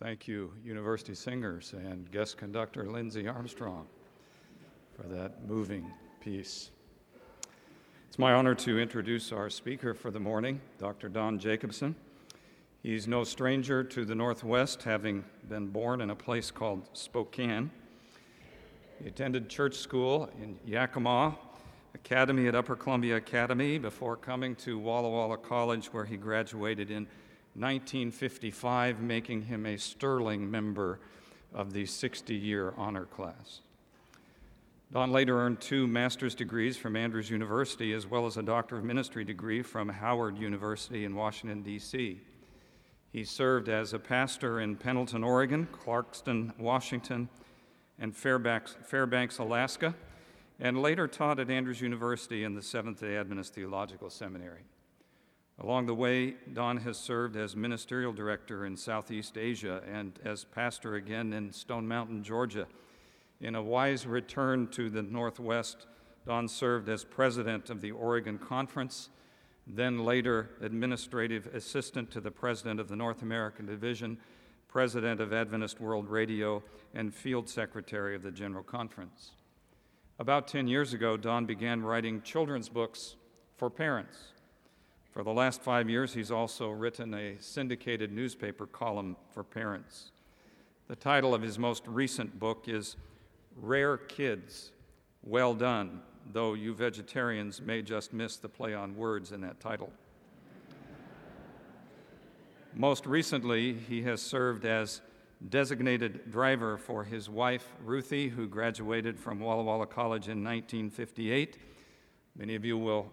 Thank you, University Singers and guest conductor Lindsay Armstrong, for that moving piece. It's my honor to introduce our speaker for the morning, Dr. Don Jacobsen. He's no stranger to the Northwest, having been born in a place called Spokane. He attended church school in Yakima, Academy at Upper Columbia Academy, before coming to Walla Walla College, where he graduated in 1955, making him a sterling member of the 60 year honor class. Don later earned two master's degrees from Andrews University, as well as a Doctor of Ministry degree from Howard University in Washington, D.C. He served as a pastor in Pendleton, Oregon, Clarkston, Washington, and Fairbanks, Fairbanks, Alaska, and later taught at Andrews University in the Seventh day Adventist Theological Seminary. Along the way, Don has served as ministerial director in Southeast Asia and as pastor again in Stone Mountain, Georgia. In a wise return to the Northwest, Don served as president of the Oregon Conference, then later administrative assistant to the president of the North American Division, president of Adventist World Radio, and field secretary of the General Conference. About 10 years ago, Don began writing children's books for parents. For the last five years, he's also written a syndicated newspaper column for parents. The title of his most recent book is Rare Kids, Well Done, though you vegetarians may just miss the play on words in that title. Most recently, he has served as designated driver for his wife, Ruthie, who graduated from Walla Walla College in 1958. Many of you will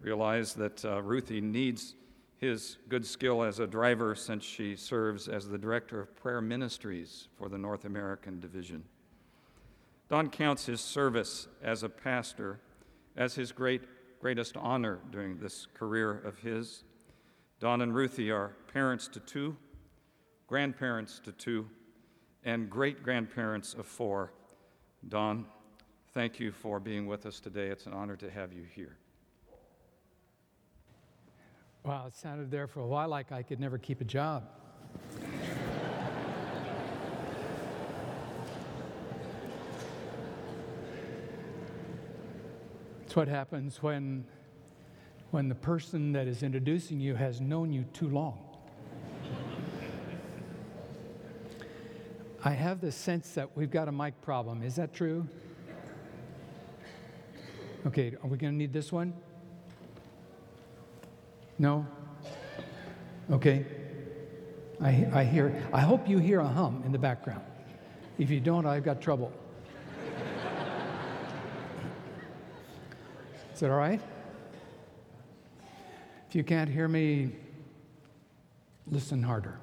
realize that uh, Ruthie needs his good skill as a driver since she serves as the director of prayer ministries for the North American Division. Don counts his service as a pastor as his great, greatest honor during this career of his. Don and Ruthie are parents to two, grandparents to two, and great grandparents of four. Don, thank you for being with us today. It's an honor to have you here. Wow, it sounded there for a while like I could never keep a job. It's what happens when, when the person that is introducing you has known you too long. I have the sense that we've got a mic problem. Is that true? Okay, are we going to need this one? No? Okay. I, I hear, I hope you hear a hum in the background. If you don't, I've got trouble. Is that all right? If you can't hear me, listen harder.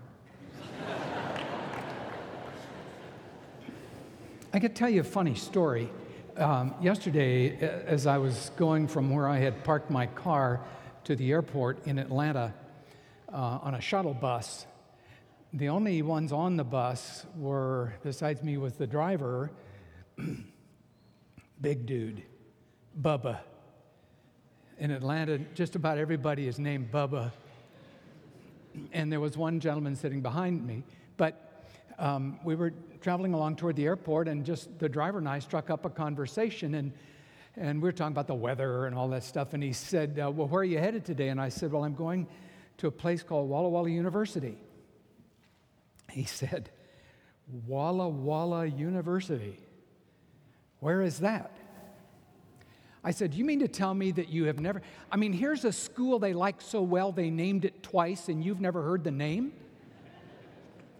I could tell you a funny story. Um, yesterday, as I was going from where I had parked my car to the airport in Atlanta uh, on a shuttle bus. The only ones on the bus were, besides me, was the driver, big dude, Bubba. In Atlanta, just about everybody is named Bubba. And there was one gentleman sitting behind me. But um, we were traveling along toward the airport, and just the driver and I struck up a conversation. And and we were talking about the weather and all that stuff. And he said, uh, Well, where are you headed today? And I said, Well, I'm going to a place called Walla Walla University. He said, Walla Walla University. Where is that? I said, You mean to tell me that you have never? I mean, here's a school they like so well, they named it twice, and you've never heard the name?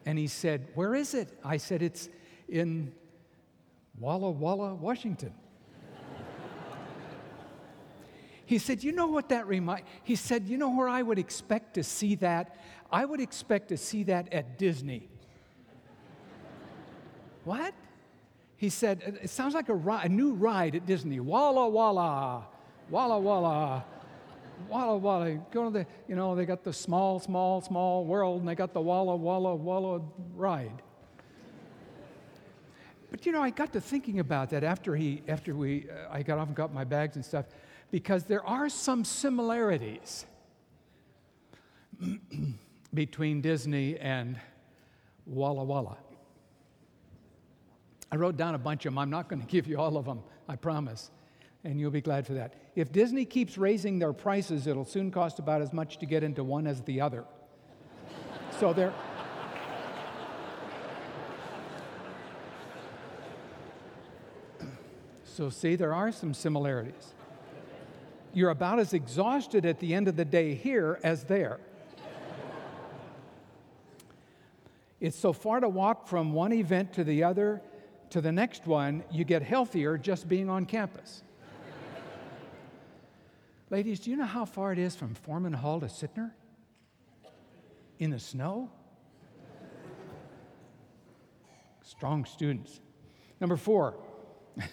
And he said, Where is it? I said, It's in Walla Walla, Washington. He said, You know what that reminds He said, You know where I would expect to see that? I would expect to see that at Disney. what? He said, It sounds like a, a new ride at Disney. Walla Walla, Walla Walla. Walla Walla, go to the, you know, they got the small, small, small world, and they got the Walla Walla Walla ride. But you know, I got to thinking about that after he, after we, uh, I got off and got my bags and stuff because there are some similarities between Disney and Walla Walla. I wrote down a bunch of them. I'm not going to give you all of them, I promise. And you'll be glad for that. If Disney keeps raising their prices, it'll soon cost about as much to get into one as the other. so they're. So, see, there are some similarities. You're about as exhausted at the end of the day here as there. It's so far to walk from one event to the other to the next one, you get healthier just being on campus. Ladies, do you know how far it is from Foreman Hall to Sittner? In the snow? Strong students. Number four.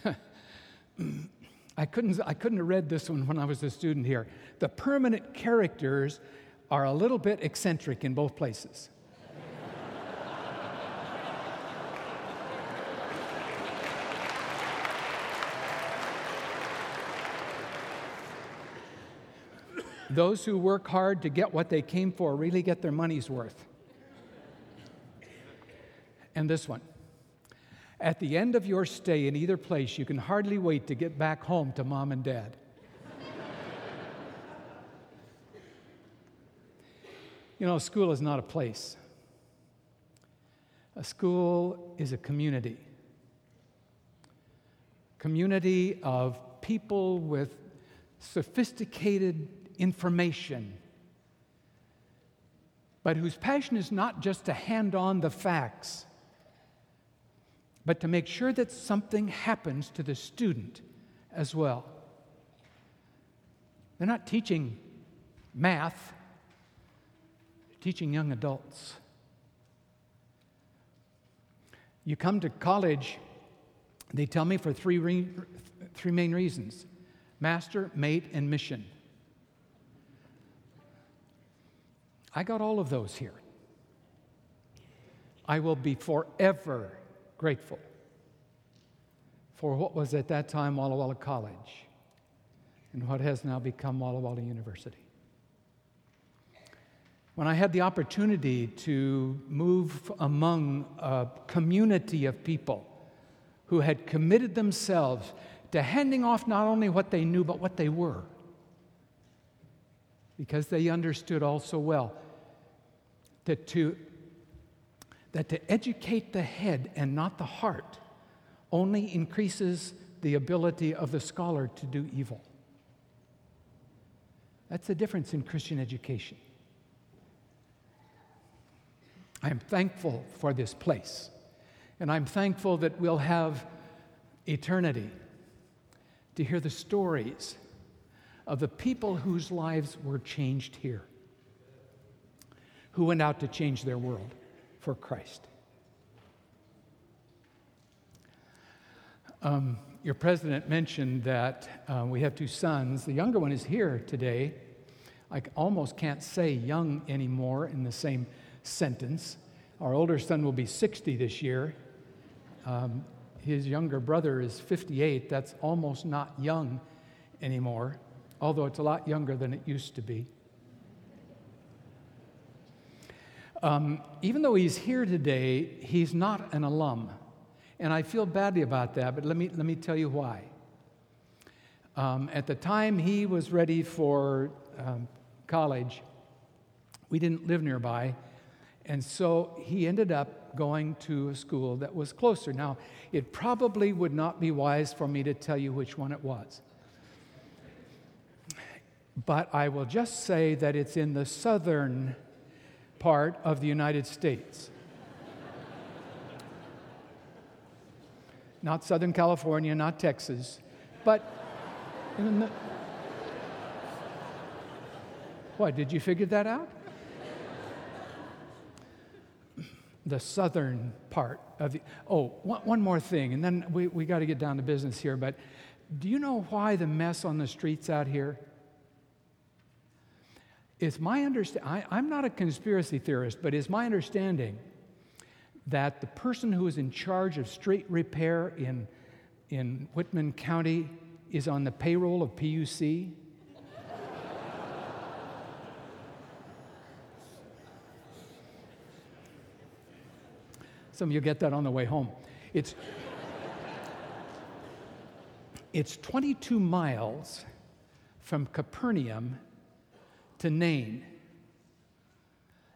I couldn't, I couldn't have read this one when I was a student here. The permanent characters are a little bit eccentric in both places. Those who work hard to get what they came for really get their money's worth. And this one. At the end of your stay in either place, you can hardly wait to get back home to mom and dad. you know, school is not a place, a school is a community. Community of people with sophisticated information, but whose passion is not just to hand on the facts but to make sure that something happens to the student as well. They're not teaching math, they're teaching young adults. You come to college, they tell me for three, re- three main reasons master, mate, and mission. I got all of those here. I will be forever grateful for what was at that time Walla Walla College and what has now become Walla Walla University. When I had the opportunity to move among a community of people who had committed themselves to handing off not only what they knew, but what they were, because they understood all so well that to that to educate the head and not the heart only increases the ability of the scholar to do evil. That's the difference in Christian education. I am thankful for this place, and I'm thankful that we'll have eternity to hear the stories of the people whose lives were changed here, who went out to change their world for Christ. Um, your president mentioned that uh, we have two sons. The younger one is here today. I almost can't say young anymore in the same sentence. Our older son will be 60 this year. Um, his younger brother is 58. That's almost not young anymore, although it's a lot younger than it used to be. Um, even though he's here today, he's not an alum. And I feel badly about that, but let me, let me tell you why. Um, at the time he was ready for um, college, we didn't live nearby, and so he ended up going to a school that was closer. Now, it probably would not be wise for me to tell you which one it was. But I will just say that it's in the southern part of the United States. not Southern California, not Texas, but the. What, did you figure that out? the southern part of the. Oh, one, one more thing, and then we, we got to get down to business here, but do you know why the mess on the streets out here? It's my understanding, I'm not a conspiracy theorist, but it's my understanding that the person who is in charge of street repair in, in Whitman County is on the payroll of PUC. Some of you get that on the way home. It's, it's 22 miles from Capernaum to Nain.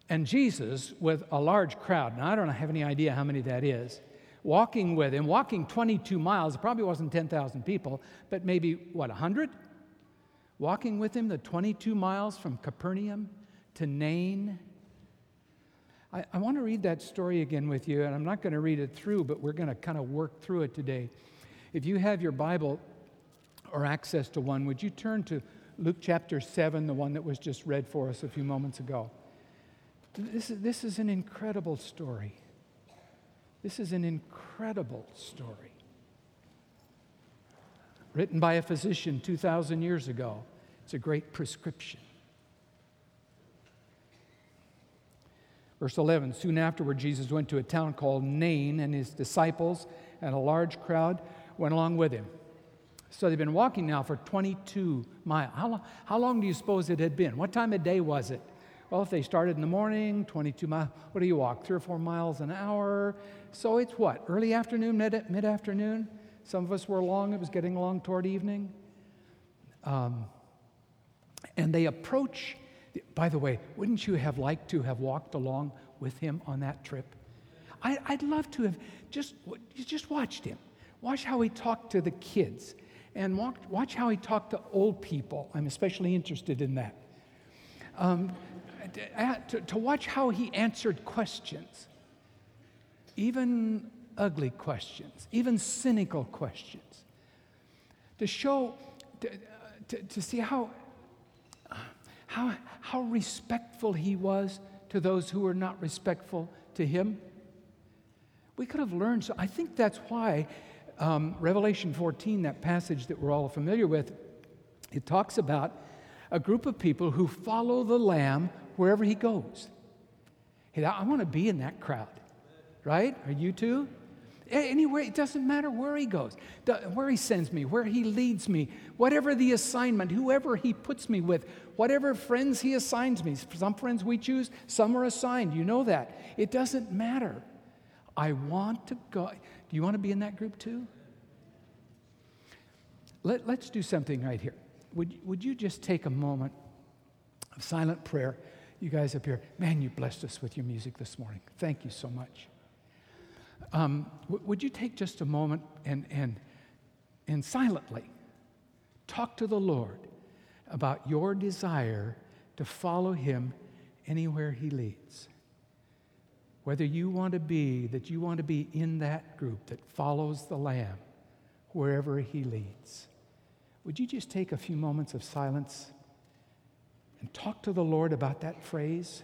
And Jesus, with a large crowd, now I don't have any idea how many that is, walking with him, walking 22 miles, probably wasn't 10,000 people, but maybe, what, 100? Walking with him the 22 miles from Capernaum to Nain. I, I want to read that story again with you, and I'm not going to read it through, but we're going to kind of work through it today. If you have your Bible or access to one, would you turn to Luke chapter 7, the one that was just read for us a few moments ago? This is, this is an incredible story. This is an incredible story. Written by a physician 2,000 years ago. It's a great prescription. Verse 11 Soon afterward, Jesus went to a town called Nain, and his disciples and a large crowd went along with him. So they've been walking now for 22 miles. How long, how long do you suppose it had been? What time of day was it? Well, if they started in the morning, 22 miles, what do you walk? Three or four miles an hour. So it's what? Early afternoon, mid afternoon? Some of us were long, it was getting along toward evening. Um, and they approach, by the way, wouldn't you have liked to have walked along with him on that trip? I, would love to have just, just watched him. Watch how he talked to the kids and watch, watch how he talked to old people. I'm especially interested in that. Um, to, to watch how he answered questions, even ugly questions, even cynical questions, to show, to, to, to see how, how, how respectful he was to those who were not respectful to him. We could have learned. So I think that's why um, Revelation 14, that passage that we're all familiar with, it talks about a group of people who follow the Lamb wherever he goes. Hey, I want to be in that crowd, right? Are you too? Anywhere, it doesn't matter where he goes, where he sends me, where he leads me, whatever the assignment, whoever he puts me with, whatever friends he assigns me. Some friends we choose, some are assigned. You know that. It doesn't matter. I want to go. Do you want to be in that group too? Let, let's do something right here. Would, would you just take a moment of silent prayer? You guys up here, man, you blessed us with your music this morning. Thank you so much. Um, w- would you take just a moment and, and, and silently talk to the Lord about your desire to follow Him anywhere He leads? Whether you want to be, that you want to be in that group that follows the Lamb wherever He leads. Would you just take a few moments of silence? and talk to the Lord about that phrase.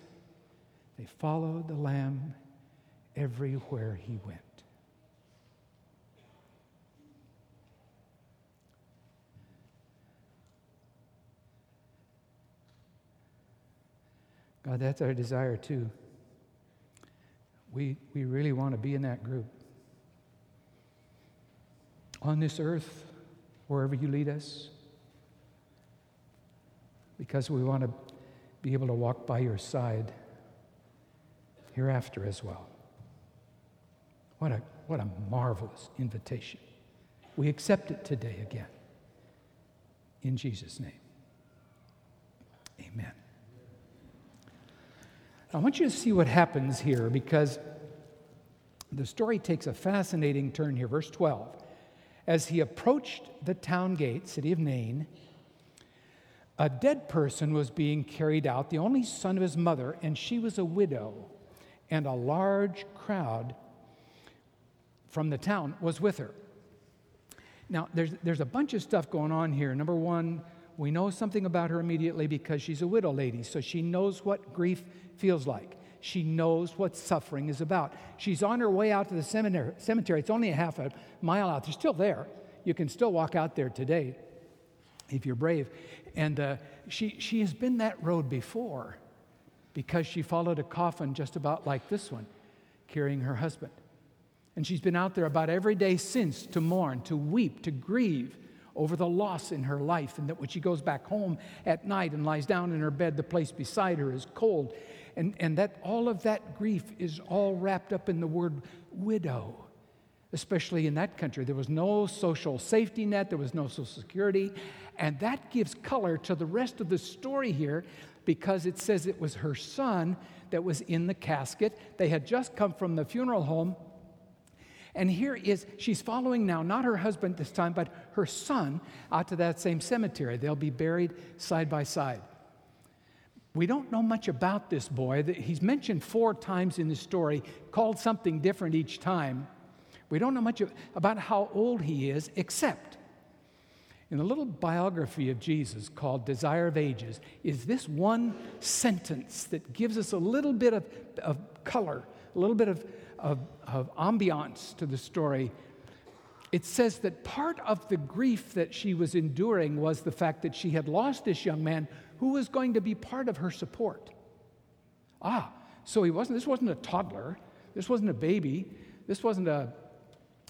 They followed the Lamb everywhere he went. God, that's our desire too. We, we really want to be in that group. On this earth, wherever you lead us, because we want to be able to walk by your side hereafter as well. What a, what a marvelous invitation. We accept it today again. In Jesus' name. Amen. I want you to see what happens here because the story takes a fascinating turn here. Verse 12. As he approached the town gate, city of Nain, a dead person was being carried out, the only son of his mother, and she was a widow. And a large crowd from the town was with her. Now, there's, there's a bunch of stuff going on here. Number one, we know something about her immediately because she's a widow lady, so she knows what grief feels like. She knows what suffering is about. She's on her way out to the cemetery. cemetery. It's only a half a mile out. They're still there. You can still walk out there today if you're brave. And uh, she, she has been that road before because she followed a coffin just about like this one, carrying her husband. And she's been out there about every day since to mourn, to weep, to grieve over the loss in her life. And that when she goes back home at night and lies down in her bed, the place beside her is cold. And, and that all of that grief is all wrapped up in the word widow, especially in that country. There was no social safety net, there was no social security. And that gives color to the rest of the story here because it says it was her son that was in the casket. They had just come from the funeral home. And here is, she's following now, not her husband this time, but her son out to that same cemetery. They'll be buried side by side. We don't know much about this boy. He's mentioned four times in the story, called something different each time. We don't know much about how old he is, except in a little biography of Jesus called Desire of Ages, is this one sentence that gives us a little bit of, of color, a little bit of, of, of ambiance to the story. It says that part of the grief that she was enduring was the fact that she had lost this young man who was going to be part of her support. Ah, so he wasn't, this wasn't a toddler, this wasn't a baby, this wasn't a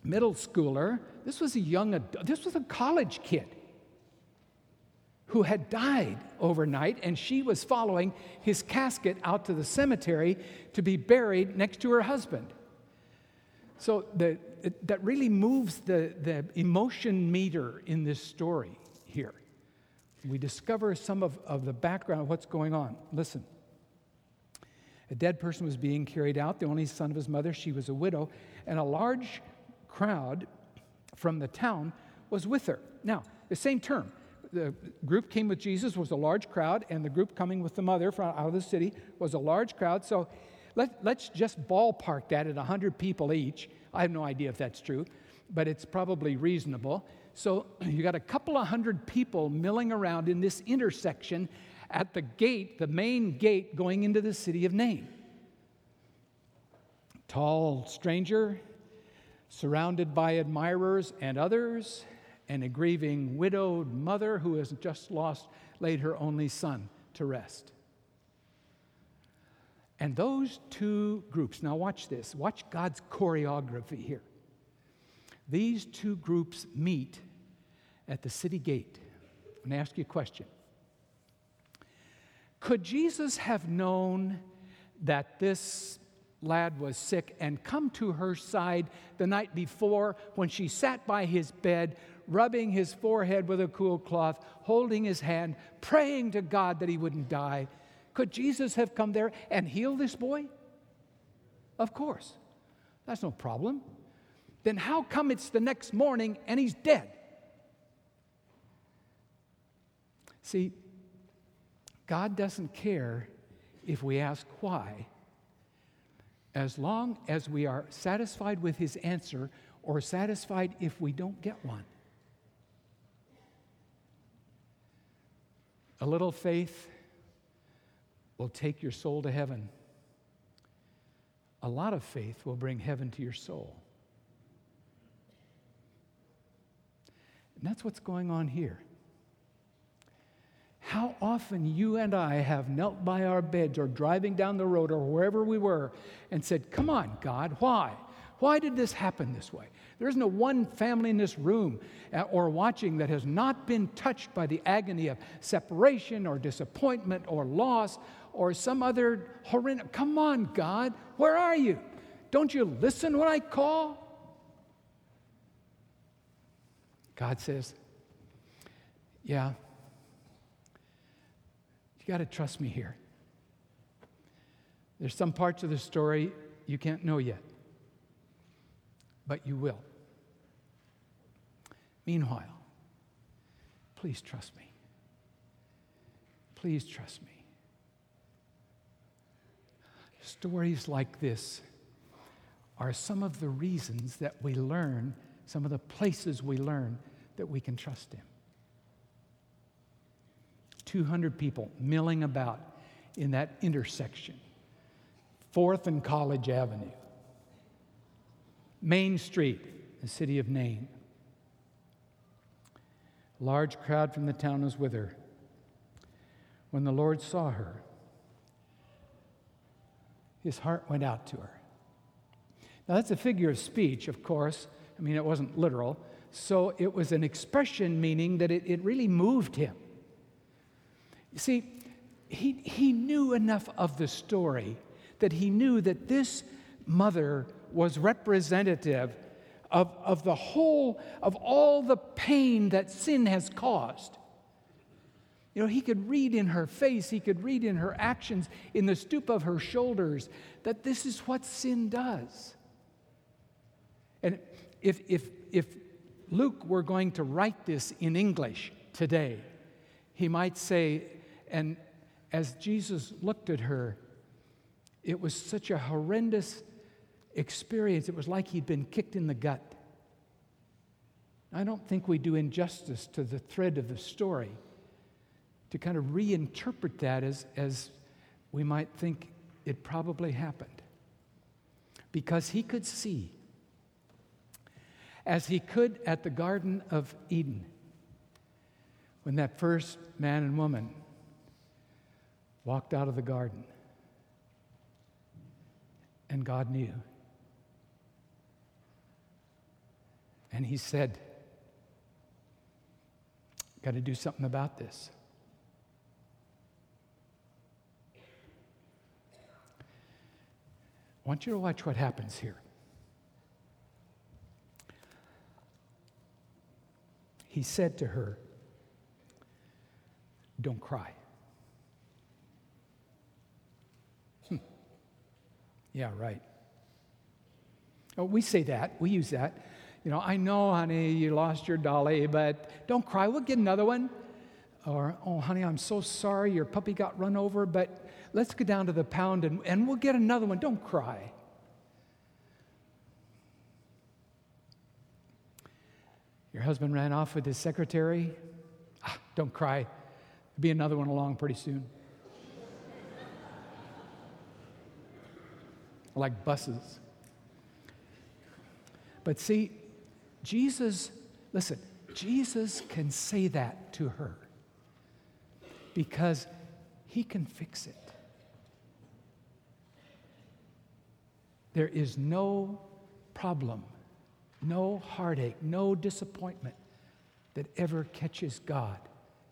middle schooler, this was a young adult, this was a college kid who had died overnight, and she was following his casket out to the cemetery to be buried next to her husband. So the, that really moves the, the emotion meter in this story. We discover some of, of the background of what's going on. Listen. A dead person was being carried out, the only son of his mother. She was a widow, and a large crowd from the town was with her. Now, the same term. The group came with Jesus was a large crowd, and the group coming with the mother from out of the city was a large crowd. So let, let's just ballpark that at 100 people each. I have no idea if that's true, but it's probably reasonable. So you got a couple of hundred people milling around in this intersection at the gate, the main gate going into the city of Nain. Tall stranger, surrounded by admirers and others, and a grieving widowed mother who has just lost, laid her only son to rest. And those two groups, now watch this, watch God's choreography here. These two groups meet at the city gate. I'm going to ask you a question. Could Jesus have known that this lad was sick and come to her side the night before when she sat by his bed, rubbing his forehead with a cool cloth, holding his hand, praying to God that he wouldn't die. Could Jesus have come there and healed this boy? Of course. That's no problem. Then how come it's the next morning and he's dead? See, God doesn't care if we ask why as long as we are satisfied with his answer or satisfied if we don't get one. A little faith will take your soul to heaven. A lot of faith will bring heaven to your soul. And that's what's going on here. How often you and I have knelt by our beds or driving down the road or wherever we were and said, Come on, God, why? Why did this happen this way? There isn't a one family in this room uh, or watching that has not been touched by the agony of separation or disappointment or loss or some other horrendous. Come on, God, where are you? Don't you listen when I call? God says, Yeah, you got to trust me here. There's some parts of the story you can't know yet, but you will. Meanwhile, please trust me. Please trust me. Stories like this are some of the reasons that we learn, some of the places we learn that we can trust Him. 200 people milling about in that intersection, 4th and College Avenue, Main Street, the city of Nain. Large crowd from the town was with her. When the Lord saw her, his heart went out to her. Now, that's a figure of speech, of course. I mean, it wasn't literal. So it was an expression meaning that it, it really moved him. You see, he, he knew enough of the story that he knew that this mother was representative of, of the whole, of all the pain that sin has caused. You know, he could read in her face, he could read in her actions, in the stoop of her shoulders, that this is what sin does. And if, if, if Luke were going to write this in English today, he might say, and as Jesus looked at her, it was such a horrendous experience. It was like he'd been kicked in the gut. I don't think we do injustice to the thread of the story to kind of reinterpret that as, as we might think it probably happened. Because he could see, as he could at the Garden of Eden, when that first man and woman walked out of the garden, and God knew. And he said, Got to do something about this. I want you to watch what happens here. He said to her, Don't cry. Hmm. Yeah, right. Oh, we say that, we use that. You know, I know, honey, you lost your dolly, but don't cry, we'll get another one. Or, oh, honey, I'm so sorry your puppy got run over, but let's go down to the pound and, and we'll get another one. Don't cry. Your husband ran off with his secretary. Ah, don't cry. There'll be another one along pretty soon. like buses. But see, Jesus, listen, Jesus can say that to her because he can fix it. There is no problem, no heartache, no disappointment that ever catches God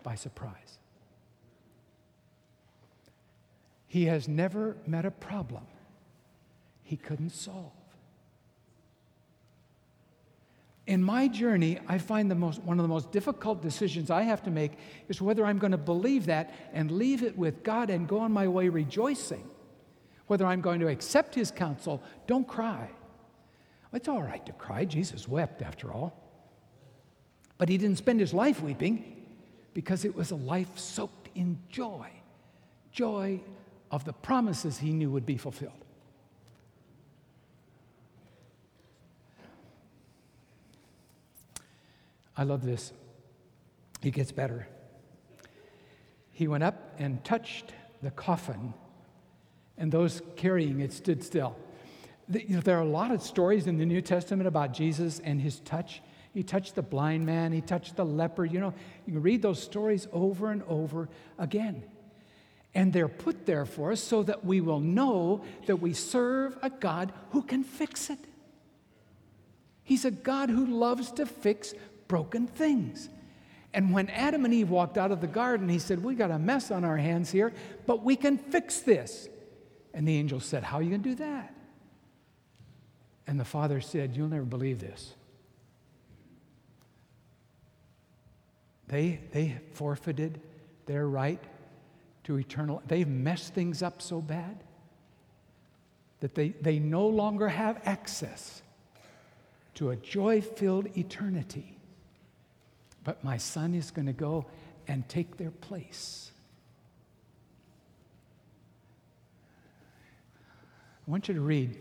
by surprise. He has never met a problem he couldn't solve. In my journey, I find the most, one of the most difficult decisions I have to make is whether I'm going to believe that and leave it with God and go on my way rejoicing, whether I'm going to accept His counsel, don't cry. It's all right to cry. Jesus wept, after all. But He didn't spend His life weeping because it was a life soaked in joy joy of the promises He knew would be fulfilled. I love this. It gets better. He went up and touched the coffin, and those carrying it stood still. You know, there are a lot of stories in the New Testament about Jesus and his touch. He touched the blind man, he touched the leper. You know, you can read those stories over and over again. And they're put there for us so that we will know that we serve a God who can fix it. He's a God who loves to fix broken things. And when Adam and Eve walked out of the garden, he said, We got a mess on our hands here, but we can fix this. And the angel said, How are you going to do that? And the father said, You'll never believe this. They, they forfeited their right to eternal. They've messed things up so bad that they, they no longer have access to a joy filled eternity but my son is going to go and take their place. I want you to read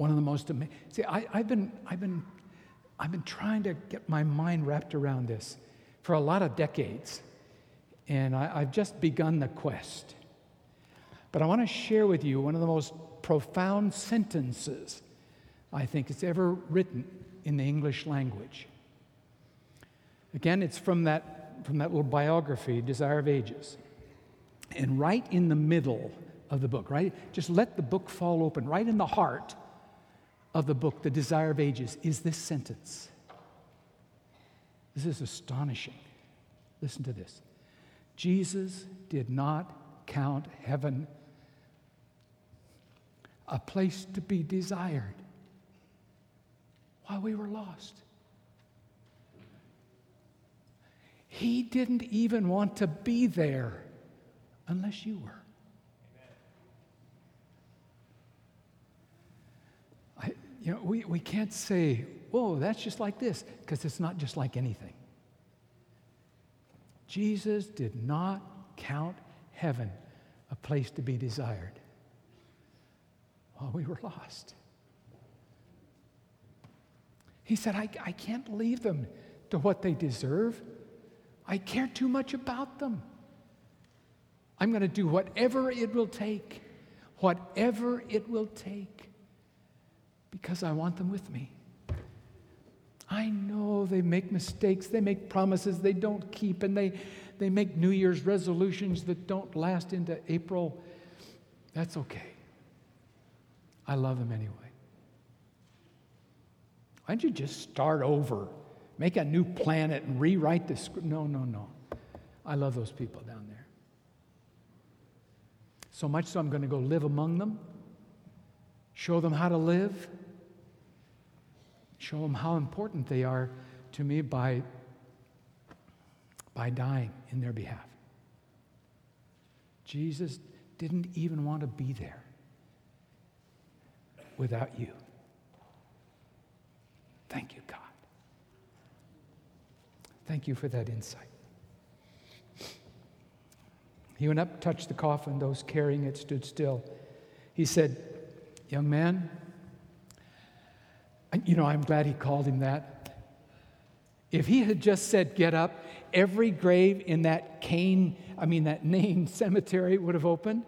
one of the most amazing. See, I, have been, I've, been, I've been trying to get my mind wrapped around this for a lot of decades, and I, I've just begun the quest. But I want to share with you one of the most profound sentences I think it's ever written in the English language. Again, it's from that, from that little biography, Desire of Ages. And right in the middle of the book, right? Just let the book fall open. Right in the heart of the book, The Desire of Ages, is this sentence. This is astonishing. Listen to this Jesus did not count heaven a place to be desired while we were lost. He didn't even want to be there unless you were. I, you know, we, we can't say, whoa, that's just like this, because it's not just like anything. Jesus did not count heaven a place to be desired while we were lost. He said, I, I can't leave them to what they deserve. I care too much about them. I'm going to do whatever it will take, whatever it will take, because I want them with me. I know they make mistakes, they make promises they don't keep, and they, they make New Year's resolutions that don't last into April. That's okay. I love them anyway. Why don't you just start over? Make a new planet and rewrite the script? No, no, no. I love those people down there. So much so I'm going to go live among them, show them how to live, show them how important they are to me by, by dying in their behalf. Jesus didn't even want to be there without you. Thank you, God. Thank you for that insight. He went up, touched the coffin. Those carrying it stood still. He said, Young man, you know, I'm glad he called him that. If he had just said, Get up, every grave in that Cain, I mean, that Nain cemetery would have opened.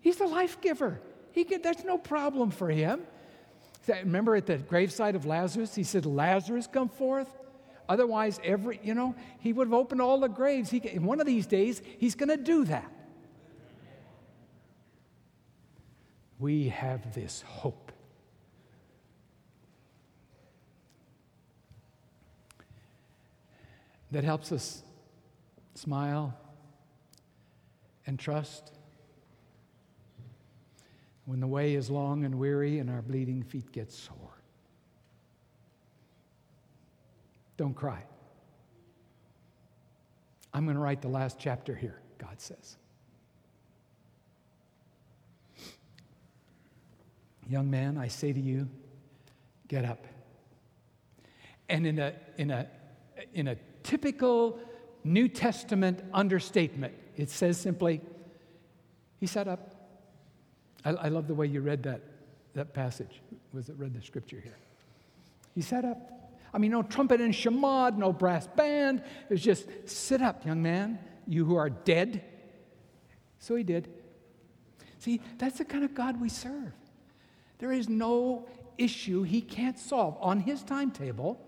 He's the life giver. He could, that's no problem for him. Remember at the gravesite of Lazarus, he said, Lazarus, come forth. Otherwise, every, you know, he would have opened all the graves. He, one of these days, he's going to do that. We have this hope. That helps us smile and trust when the way is long and weary and our bleeding feet get sore. Don't cry. I'm going to write the last chapter here, God says. Young man, I say to you, get up. And in a, in a, in a typical New Testament understatement, it says simply, he sat up. I, I love the way you read that, that passage. Was it read the scripture here? He sat up. I mean, no trumpet and shamad, no brass band. It was just, sit up, young man, you who are dead. So he did. See, that's the kind of God we serve. There is no issue he can't solve on his timetable.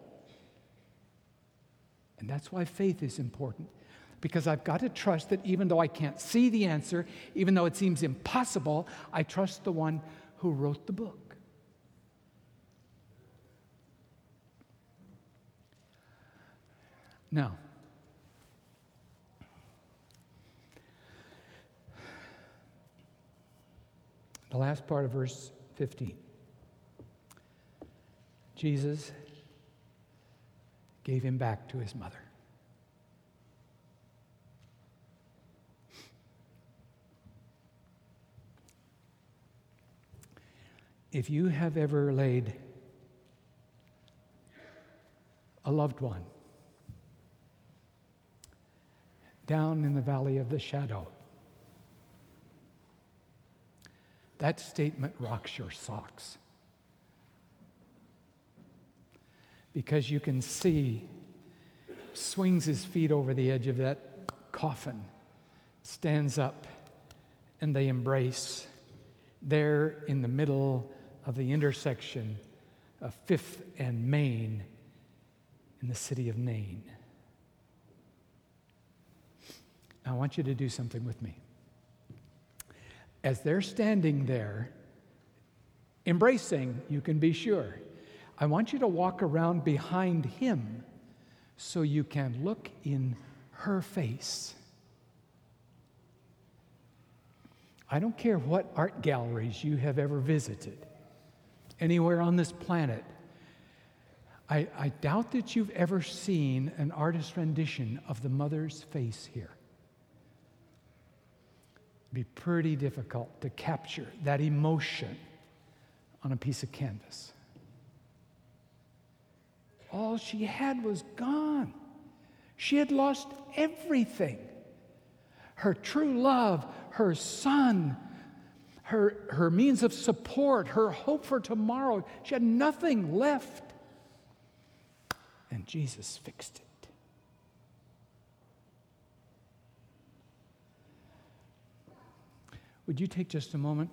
And that's why faith is important because I've got to trust that even though I can't see the answer, even though it seems impossible, I trust the one who wrote the book. Now, the last part of verse 15. Jesus gave him back to his mother. If you have ever laid a loved one down in the valley of the shadow, that statement rocks your socks. Because you can see, swings his feet over the edge of that coffin, stands up, and they embrace there in the middle of the intersection of Fifth and Main in the city of Nain. Now, I want you to do something with me. As they're standing there, embracing, you can be sure, I want you to walk around behind him so you can look in her face. I don't care what art galleries you have ever visited, anywhere on this planet. I, I, doubt that you've ever seen an artist's rendition of the mother's face here. It'd be pretty difficult to capture that emotion on a piece of canvas. All she had was gone. She had lost everything her true love, her son, her, her means of support, her hope for tomorrow. She had nothing left. And Jesus fixed it. Would you take just a moment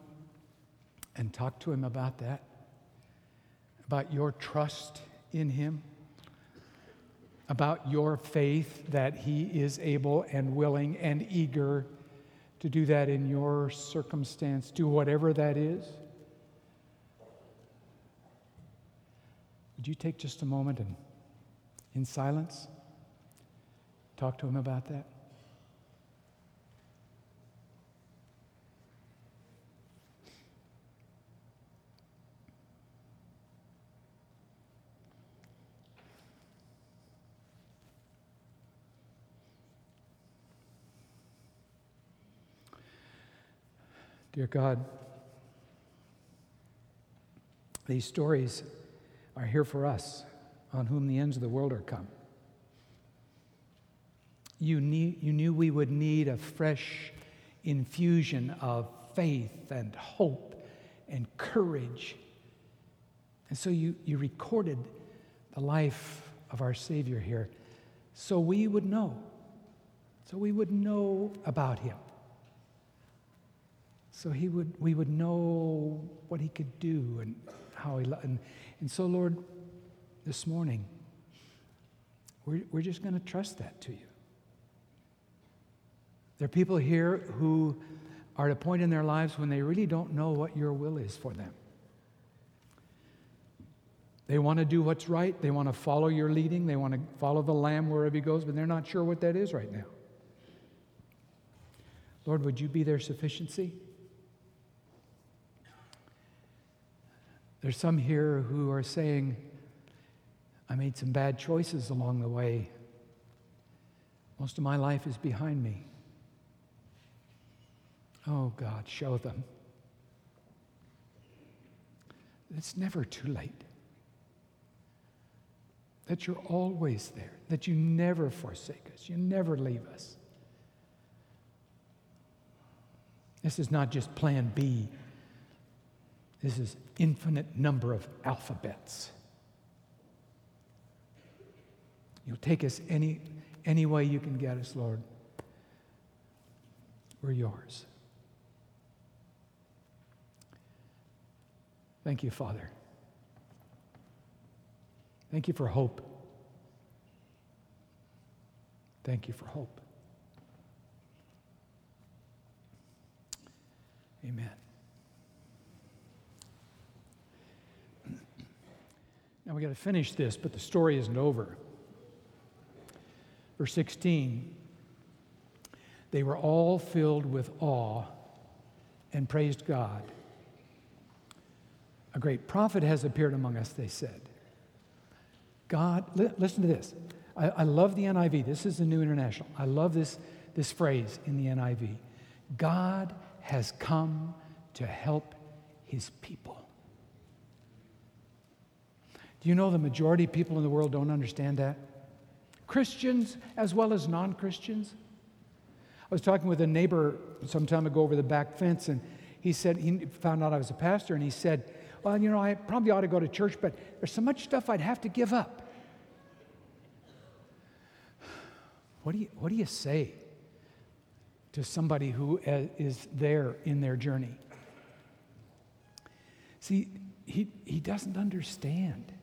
and talk to him about that? About your trust in him? About your faith that he is able and willing and eager to do that in your circumstance, do whatever that is? Would you take just a moment and, in silence, talk to him about that? Dear God, these stories are here for us on whom the ends of the world are come. You, need, you knew we would need a fresh infusion of faith and hope and courage. And so you, you recorded the life of our Savior here so we would know, so we would know about him so he would, we would know what he could do and how he loved. And, and so, Lord, this morning, we're, we're just going to trust that to you. There are people here who are at a point in their lives when they really don't know what your will is for them. They want to do what's right. They want to follow your leading. They want to follow the Lamb wherever he goes, but they're not sure what that is right now. Lord, would you be their sufficiency? There's some here who are saying, I made some bad choices along the way. Most of my life is behind me. Oh, God, show them. It's never too late. That you're always there, that you never forsake us, you never leave us. This is not just plan B this is infinite number of alphabets. You'll take us any, any way you can get us, Lord. We're yours. Thank you, Father. Thank you for hope. Thank you for hope. Amen. Now we got to finish this, but the story isn't over. Verse 16 They were all filled with awe and praised God. A great prophet has appeared among us, they said. God, li- listen to this. I, I love the NIV. This is the New International. I love this, this phrase in the NIV. God has come to help his people. Do you know the majority of people in the world don't understand that? Christians as well as non Christians. I was talking with a neighbor some time ago over the back fence, and he said he found out I was a pastor, and he said, Well, you know, I probably ought to go to church, but there's so much stuff I'd have to give up. What do you, what do you say to somebody who uh, there in their journey? See, he, he doesn't understand.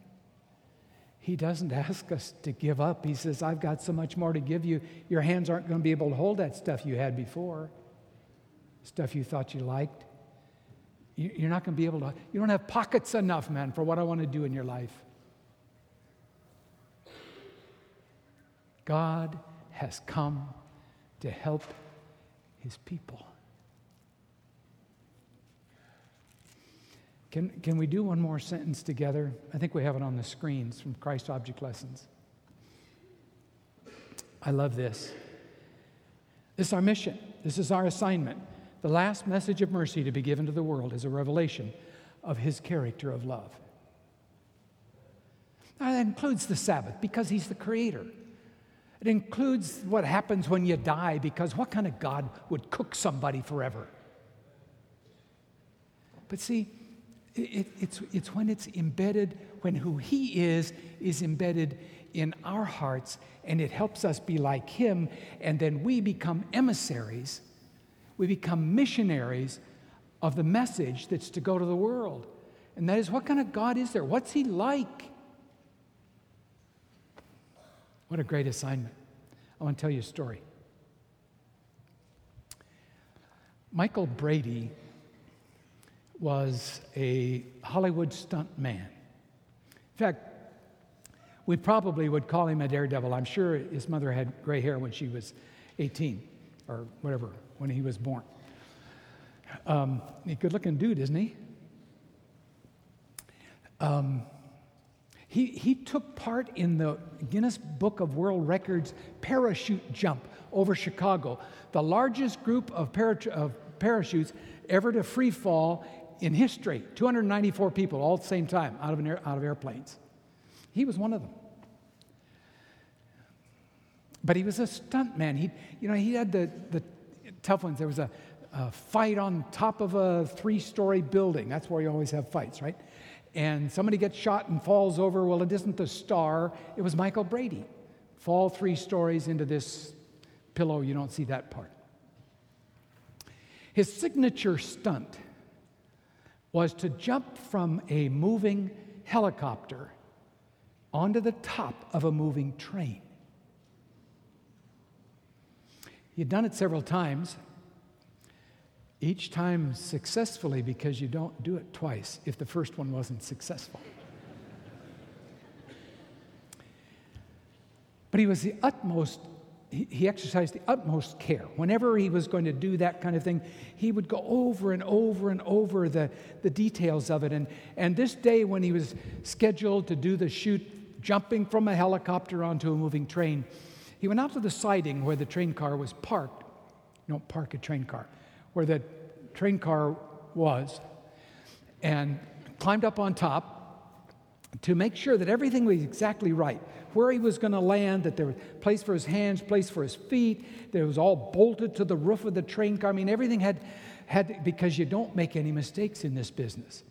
He doesn't ask us to give up. He says, I've got so much more to give you. Your hands aren't going to be able to hold that stuff you had before, stuff you thought you liked. You're not going to be able to, you don't have pockets enough, man, for what I want to do in your life. God has come to help his people. Can, can we do one more sentence together? I think we have it on the screens from Christ Object Lessons. I love this. This is our mission. This is our assignment. The last message of mercy to be given to the world is a revelation of his character of love. Now, that includes the Sabbath because he's the creator. It includes what happens when you die because what kind of God would cook somebody forever? But see, it, it's, it's when it's embedded, when who he is is embedded in our hearts, and it helps us be like him, and then we become emissaries, we become missionaries of the message that's to go to the world. And that is what kind of God is there? What's he like? What a great assignment. I want to tell you a story. Michael Brady was a Hollywood stunt man. In fact, we probably would call him a daredevil. I'm sure his mother had gray hair when she was 18 or whatever, when he was born. Um, a good looking dude, isn't he? Um, he, he took part in the Guinness Book of World Records parachute jump over Chicago, the largest group of, of parachutes ever to free fall in history 294 people all at the same time out of, air, out of airplanes. He was one of them. But he was a stunt man. He, you know, he had the, the tough ones. There was a, a fight on top of a three story building. That's where you always have fights, right? and somebody gets shot and falls over. Well, it isn't the star, it was Michael Brady. Fall three stories into this pillow, you don't see that part. His signature stunt was to jump from a moving helicopter onto the top of a moving train. He had done it several times, each time successfully because you don't do it twice if the first one wasn't successful. but he was the utmost, he, exercised the utmost care. Whenever he was going to do that kind of thing, he would go over and over and over the, the details of it. And, and this day, when he was scheduled to do the shoot, jumping from a helicopter onto a moving train, he went out to the siding where the train car was parked. You don't park a train car where the train car was and climbed up on top to make sure that everything was exactly right. Where he was going to land, that there was place for his hands, place for his feet, it was all bolted to the roof of the train car. I mean, everything had, had because you don't make any mistakes in this business.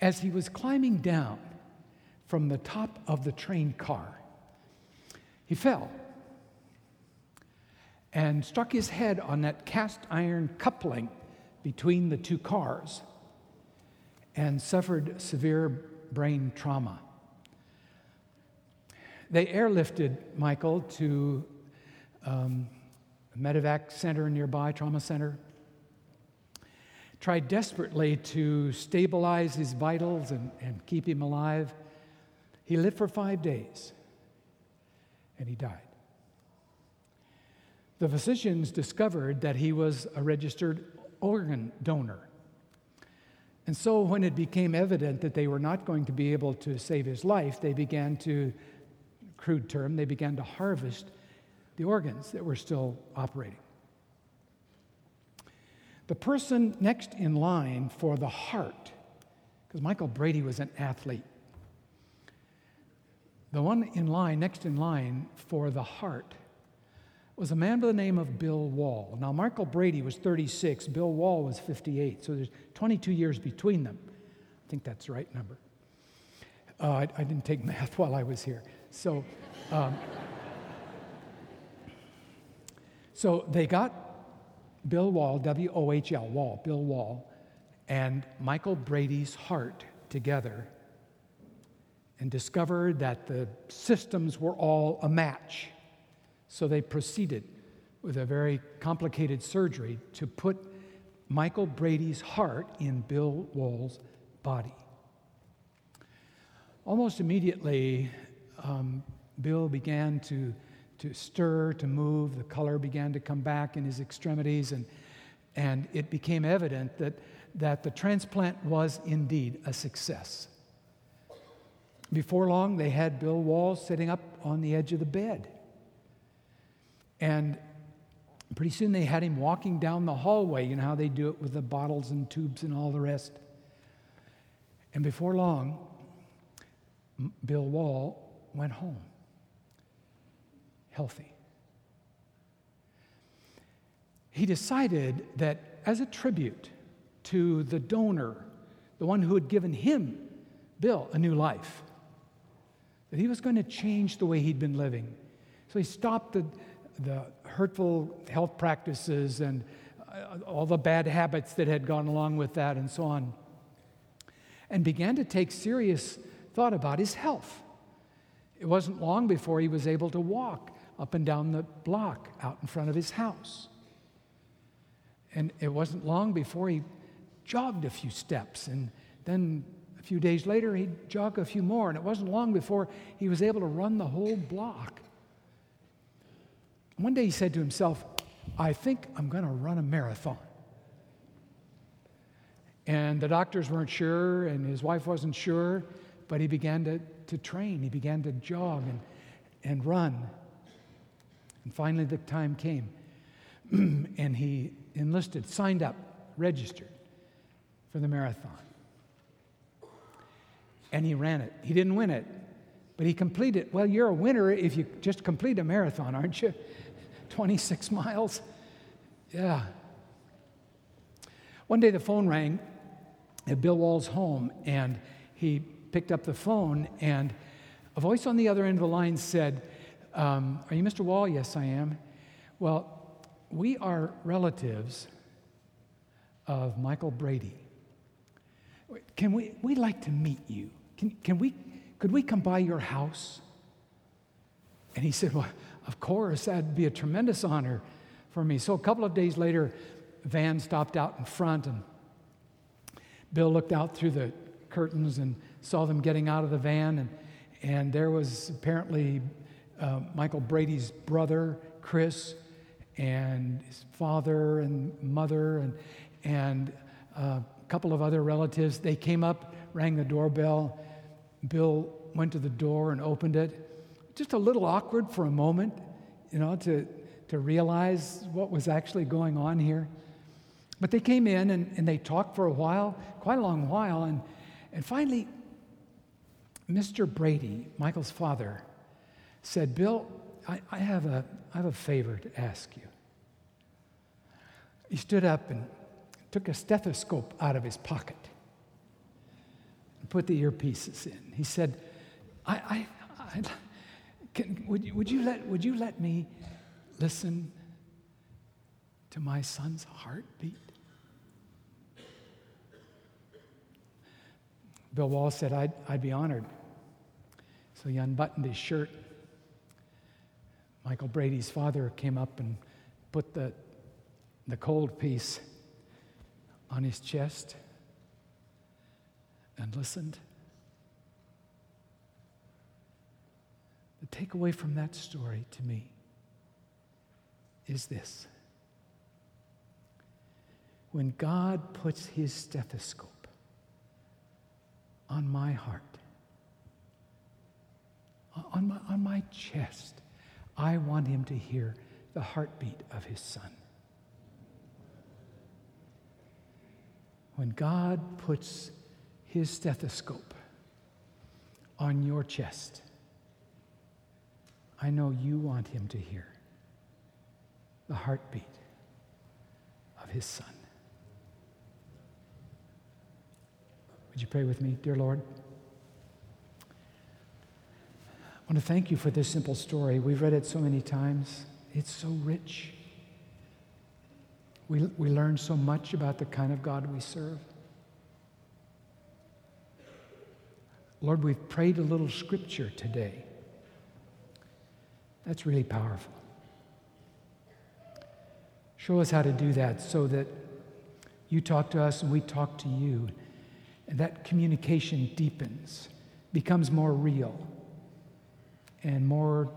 As he was climbing down from the top of the train car, he fell and struck his head on that cast iron coupling between the two cars and suffered severe brain trauma. They airlifted Michael to um, a medevac center nearby, trauma center. Tried desperately to stabilize his vitals and, and keep him alive. He lived for five days and he died the physicians discovered that he was a registered organ donor. And so, when it became evident that they were not going to be able to save his life, they began to, crude term, they began to harvest the organs that were still operating. The person next in line for the heart, because Michael Brady was an athlete, the one in line, next in line for the heart, was a man by the name of Bill Wohl. Now, Michael Brady was 36, Bill Wohl was 58, so there's 22 years between them. I think that's the right number. Uh, I, I, didn't take math while I was here. So, um, so they got Bill Wohl, W O H L, Wohl, Bill Wohl, and Michael Brady's heart together and discovered that the systems were all a match. So they proceeded with a very complicated surgery to put Michael Brady's heart in Bill Wohl's body. Almost immediately, um, Bill began to, to stir, to move. The color began to come back in his extremities, and, and it became evident that, that the transplant was indeed a success. Before long, they had Bill Wohl sitting up on the edge of the bed. And pretty soon they had him walking down the hallway. You know how they do it with the bottles and tubes and all the rest. And before long, Bill Wohl went home healthy. He decided that as a tribute to the donor, the one who had given him, Bill, a new life, that he was going to change the way he'd been living. So he stopped the, the hurtful health practices and uh, all the bad habits that had gone along with that and so on, and began to take serious thought about his health. It wasn't long before he was able to walk up and down the block out in front of his house. And it wasn't long before he jogged a few steps and then a few days later, he'd jog a few more, and it wasn't long before he was able to run the whole block. One day he said to himself, I think I'm going to run a marathon. And the doctors weren't sure, and his wife wasn't sure, but he began to, to train. He began to jog and, and run. And finally, the time came, and he enlisted, signed up, registered for the marathon and he ran it. He didn't win it, but he completed. Well, you're a winner if you just complete a marathon, aren't you? 26 miles. Yeah. One day the phone rang at Bill Wohl's home, and he picked up the phone, and a voice on the other end of the line said, um, Are you Mr. Wohl? Yes, I am. Well, we are relatives of Michael Brady. Can we, we'd like to meet you. Can, can we, could we come by your house? And he said, Well, of course, that'd be a tremendous honor for me. So a couple of days later, van stopped out in front, and Bill looked out through the curtains and saw them getting out of the van, and, and there was apparently uh, Michael Brady's brother, Chris, and his father and mother, and, and uh, a couple of other relatives. They came up, rang the doorbell, Bill went to the door and opened it. Just a little awkward for a moment, you know, to, to realize what was actually going on here. But they came in and, and they talked for a while, quite a long while, and, and finally, Mr. Brady, Michael's father, said, Bill, I, I, have a, I have a favor to ask you. He stood up and took a stethoscope out of his pocket and put the earpieces in. He said, I, I, I can, would, you, would, you let, would you let me listen to my son's heartbeat? Bill Wohl said, I'd, I'd be honored. So he unbuttoned his shirt. Michael Brady's father came up and put the, the cold piece on his chest and listened. The takeaway from that story to me is this when God puts his stethoscope on my heart, on my, on my chest, I want him to hear the heartbeat of his son. When God puts his stethoscope on your chest, I know you want him to hear the heartbeat of his son. Would you pray with me, dear Lord? I want to thank you for this simple story. We've read it so many times, it's so rich. We, we learn so much about the kind of God we serve. Lord, we've prayed a little scripture today. That's really powerful. Show us how to do that so that you talk to us and we talk to you. And that communication deepens, becomes more real, and more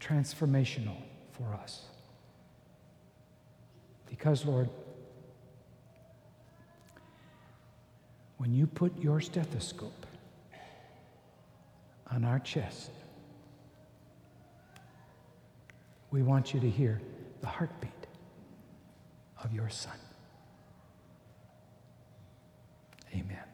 transformational for us. Because, Lord, when you put your stethoscope on our chest, we want you to hear the heartbeat of your son. Amen.